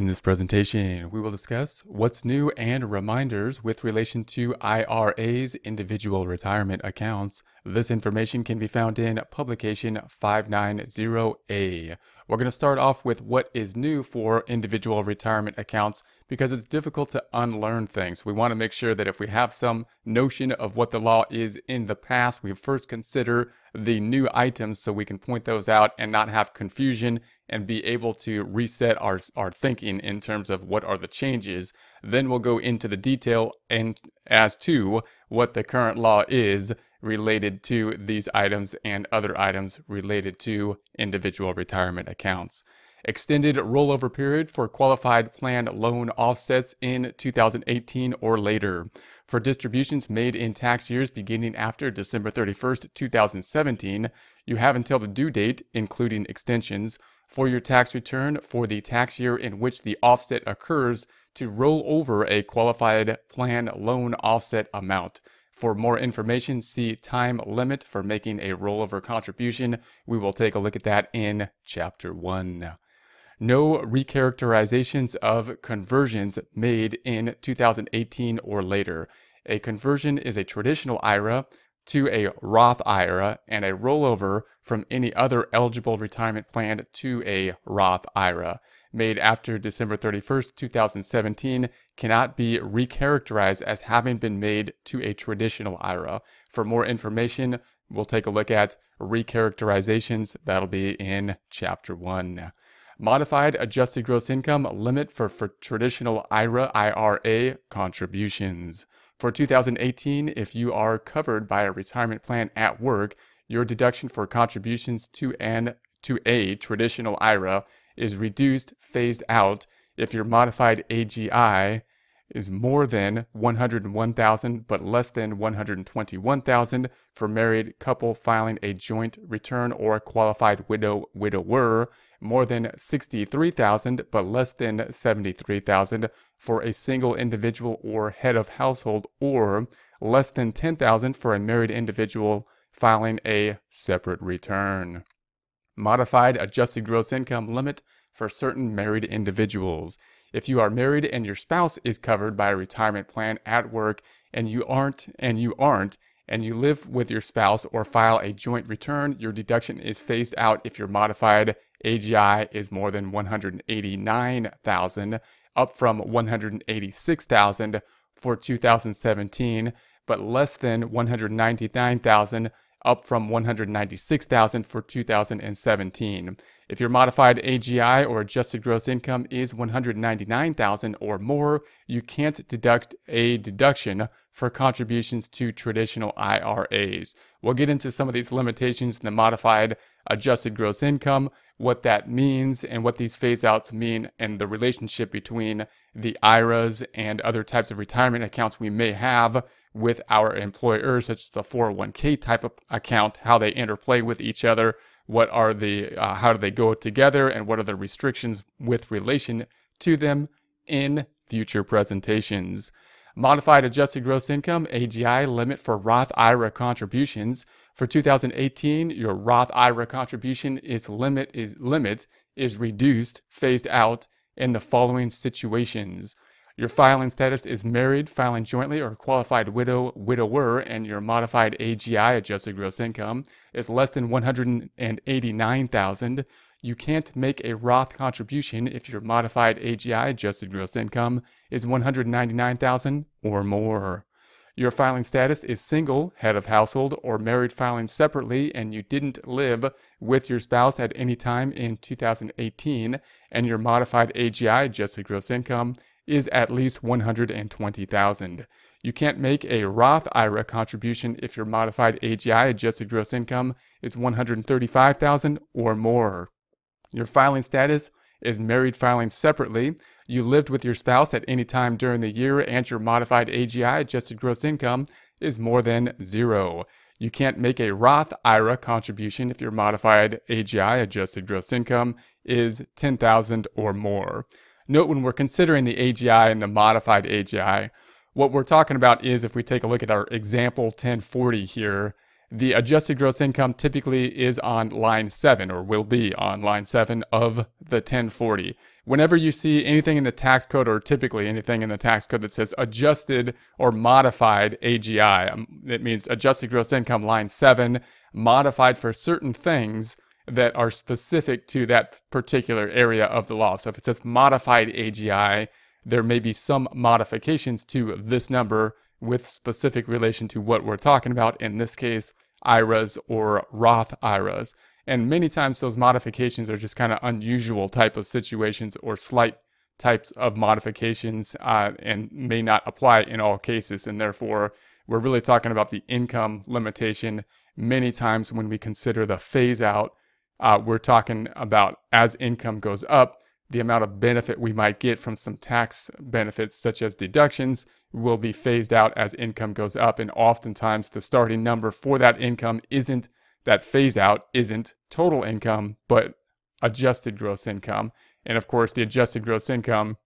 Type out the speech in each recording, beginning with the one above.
In this presentation, we will discuss what's new and reminders with relation to IRAs, individual retirement accounts. This information can be found in publication 590A. We're going to start off with what is new for individual retirement accounts because it's difficult to unlearn things. We want to make sure that if we have some notion of what the law is in the past, we first consider the new items so we can point those out and not have confusion and be able to reset our, our thinking in terms of what are the changes. Then we'll go into the detail and as to what the current law is related to these items and other items related to individual retirement accounts. Extended rollover period for qualified plan loan offsets in 2018 or later. For distributions made in tax years beginning after December 31st, 2017, you have until the due date, including extensions, for your tax return for the tax year in which the offset occurs to roll over a qualified plan loan offset amount. For more information, see time limit for making a rollover contribution. We will take a look at that in Chapter 1. No recharacterizations of conversions made in 2018 or later. A conversion is a traditional IRA to a Roth IRA and a rollover from any other eligible retirement plan to a Roth IRA made after December 31st, 2017 cannot be recharacterized as having been made to a traditional IRA. For more information, we'll take a look at recharacterizations. That'll be in chapter 1. Modified adjusted gross income limit for, for traditional IRA IRA contributions. For 2018, if you are covered by a retirement plan at work, your deduction for contributions to an to a traditional IRA is reduced, phased out. If your modified AGI is more than 101,000 but less than 121,000 for married couple filing a joint return or qualified widow widower, more than 63,000 but less than 73,000 for a single individual or head of household or less than 10,000 for a married individual filing a separate return modified adjusted gross income limit for certain married individuals. If you are married and your spouse is covered by a retirement plan at work and you aren't and you aren't and you live with your spouse or file a joint return, your deduction is phased out if your modified AGI is more than 189,000 up from 186,000 for 2017 but less than 199,000 up from 196,000 for 2017. If your modified AGI or adjusted gross income is 199,000 or more, you can't deduct a deduction for contributions to traditional IRAs. We'll get into some of these limitations in the modified adjusted gross income, what that means and what these phase outs mean and the relationship between the IRAs and other types of retirement accounts we may have with our employers, such as a 401k type of account, how they interplay with each other, what are the, uh, how do they go together, and what are the restrictions with relation to them in future presentations. Modified adjusted gross income, AGI limit for Roth IRA contributions. For 2018, your Roth IRA contribution is limit is limit is reduced, phased out in the following situations. Your filing status is married, filing jointly, or qualified widow, widower, and your modified AGI adjusted gross income is less than 189,000. You can't make a Roth contribution if your modified AGI adjusted gross income is 199,000 or more. Your filing status is single, head of household, or married filing separately, and you didn't live with your spouse at any time in 2018, and your modified AGI adjusted gross income is at least 120,000. You can't make a Roth IRA contribution if your modified AGI adjusted gross income is 135,000 or more. Your filing status is married filing separately. You lived with your spouse at any time during the year and your modified AGI adjusted gross income is more than zero. You can't make a Roth IRA contribution if your modified AGI adjusted gross income is 10,000 or more. Note when we're considering the AGI and the modified AGI, what we're talking about is if we take a look at our example 1040 here, The adjusted gross income typically is on line 7 or will be on line 7 of the 1040. Whenever you see anything in the tax code or typically anything in the tax code that says adjusted or modified AGI, um, it means adjusted gross income line 7 modified for certain things that are specific to that particular area of the law. So if it says modified AGI, there may be some modifications to this number with specific relation to what we're talking about, in this case, IRAs or Roth IRAs. And many times those modifications are just kind of unusual type of situations or slight types of modifications uh, and may not apply in all cases. And therefore, we're really talking about the income limitation. Many times when we consider the phase out, uh, we're talking about as income goes up, the amount of benefit we might get from some tax benefits, such as deductions, will be phased out as income goes up. And oftentimes, the starting number for that income isn't that phase out, isn't total income, but adjusted gross income. And of course, the adjusted gross income,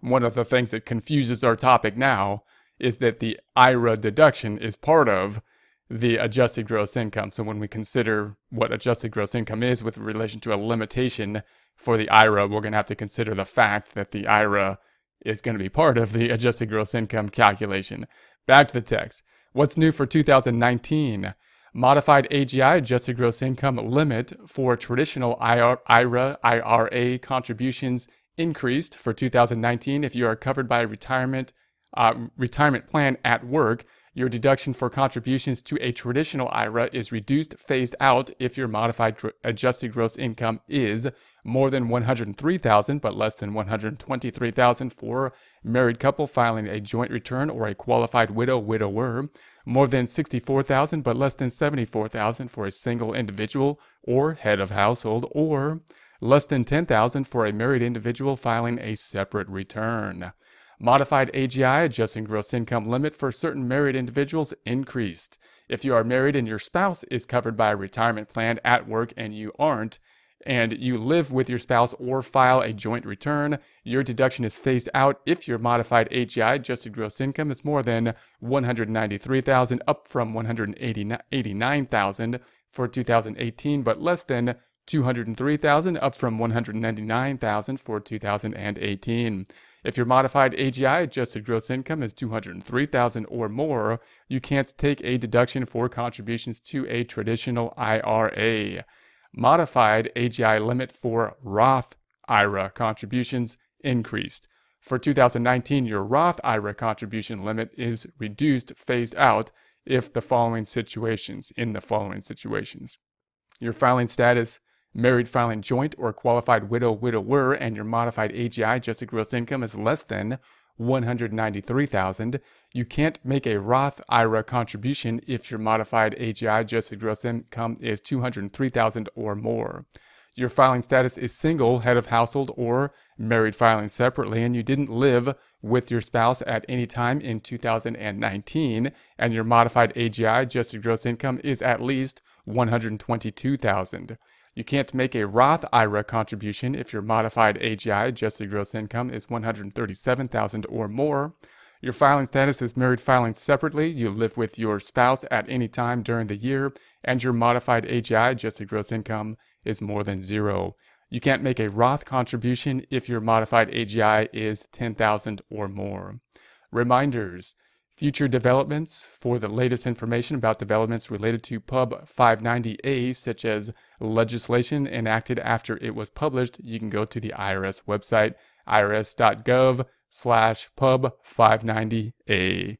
one of the things that confuses our topic now is that the IRA deduction is part of the adjusted gross income. So when we consider what adjusted gross income is with relation to a limitation for the IRA, we're going to have to consider the fact that the IRA is going to be part of the adjusted gross income calculation. Back to the text. What's new for 2019? Modified AGI adjusted gross income limit for traditional IRA, IRA contributions increased for 2019 if you are covered by a retirement uh, retirement plan at work your deduction for contributions to a traditional IRA is reduced phased out if your modified adjusted gross income is more than 103,000 but less than 123,000 for a married couple filing a joint return or a qualified widow widower, more than 64,000 but less than 74,000 for a single individual or head of household or less than 10,000 for a married individual filing a separate return. Modified AGI adjusting gross income limit for certain married individuals increased. If you are married and your spouse is covered by a retirement plan at work and you aren't, and you live with your spouse or file a joint return, your deduction is phased out if your modified AGI adjusted gross income is more than 193,000 up from 189,000 for 2018 but less than 203,000 up from 199,000 for 2018. If your modified AGI adjusted gross income is 203,000 or more, you can't take a deduction for contributions to a traditional IRA. Modified AGI limit for Roth IRA contributions increased. For 2019, your Roth IRA contribution limit is reduced, phased out if the following situations, in the following situations. Your filing status married filing joint or qualified widow widower and your modified AGI adjusted gross income is less than 193,000, you can't make a Roth IRA contribution if your modified AGI adjusted gross income is 203,000 or more. Your filing status is single, head of household, or married filing separately, and you didn't live with your spouse at any time in 2019, and your modified AGI adjusted gross income is at least 122,000. You can't make a Roth IRA contribution if your modified AGI adjusted gross income is 137,000 or more. Your filing status is married filing separately. You live with your spouse at any time during the year, and your modified AGI adjusted gross income is more than zero. You can't make a Roth contribution if your modified AGI is 10,000 or more. Reminders future developments for the latest information about developments related to Pub 590A, such as legislation enacted after it was published, you can go to the IRS website, irs.gov slash pub 590A.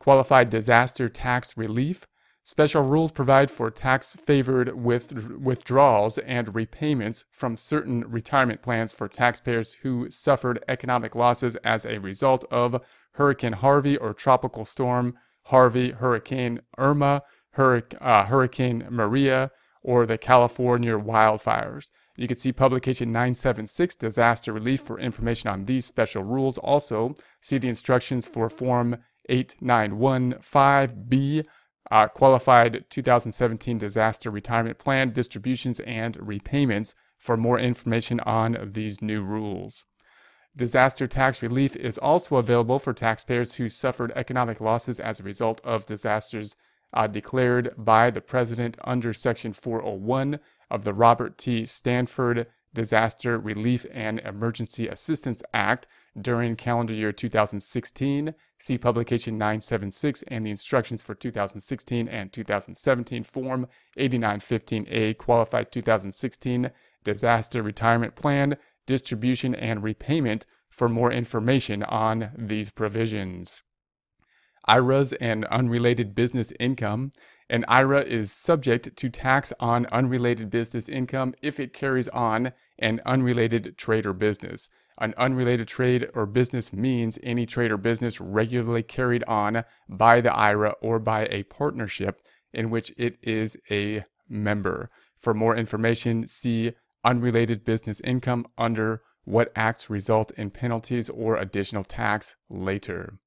Qualified disaster tax relief. Special rules provide for tax favored with withdrawals and repayments from certain retirement plans for taxpayers who suffered economic losses as a result of Hurricane Harvey or Tropical Storm Harvey, Hurricane Irma, uh, Hurricane Maria, or the California wildfires. You can see publication 976 Disaster Relief for information on these special rules. Also, see the instructions for Form 8915B, uh, Qualified 2017 Disaster Retirement Plan distributions and repayments for more information on these new rules. Disaster tax relief is also available for taxpayers who suffered economic losses as a result of disasters uh, declared by the president under Section 401 of the Robert T. Stafford Disaster Relief and Emergency Assistance Act during calendar year 2016. See Publication 976 and the instructions for 2016 and 2017 Form 8915A Qualified 2016 Disaster Retirement Plan Distribution and Repayment for more information on these provisions. IRAs and unrelated business income. An IRA is subject to tax on unrelated business income if it carries on an unrelated trade or business. An unrelated trade or business means any trade or business regularly carried on by the IRA or by a partnership in which it is a member. For more information, see unrelated business income under what acts result in penalties or additional tax later.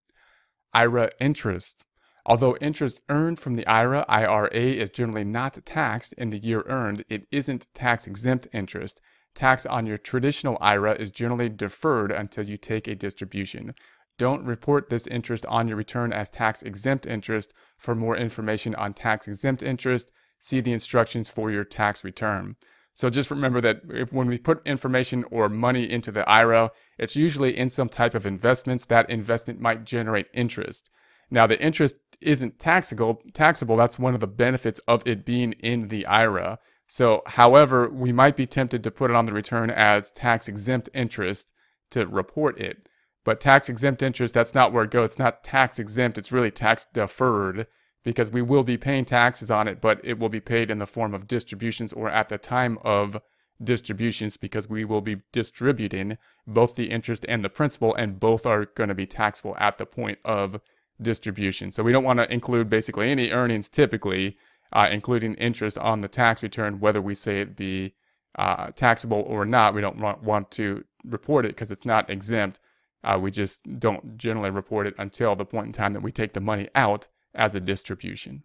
IRA interest. Although interest earned from the IRA IRA is generally not taxed in the year earned, it isn't tax exempt interest. Tax on your traditional IRA is generally deferred until you take a distribution. Don't report this interest on your return as tax exempt interest. For more information on tax exempt interest, see the instructions for your tax return. So just remember that if, when we put information or money into the IRA, it's usually in some type of investments. That investment might generate interest. Now, the interest isn't taxable. Taxable. That's one of the benefits of it being in the IRA. So, however, we might be tempted to put it on the return as tax exempt interest to report it. But tax exempt interest, that's not where it goes. It's not tax exempt. It's really tax deferred because we will be paying taxes on it, but it will be paid in the form of distributions or at the time of distributions because we will be distributing both the interest and the principal, and both are going to be taxable at the point of distribution. So we don't want to include basically any earnings typically, uh, including interest on the tax return, whether we say it be uh, taxable or not. We don't want, to report it because it's not exempt. Uh, we just don't generally report it until the point in time that we take the money out as a distribution.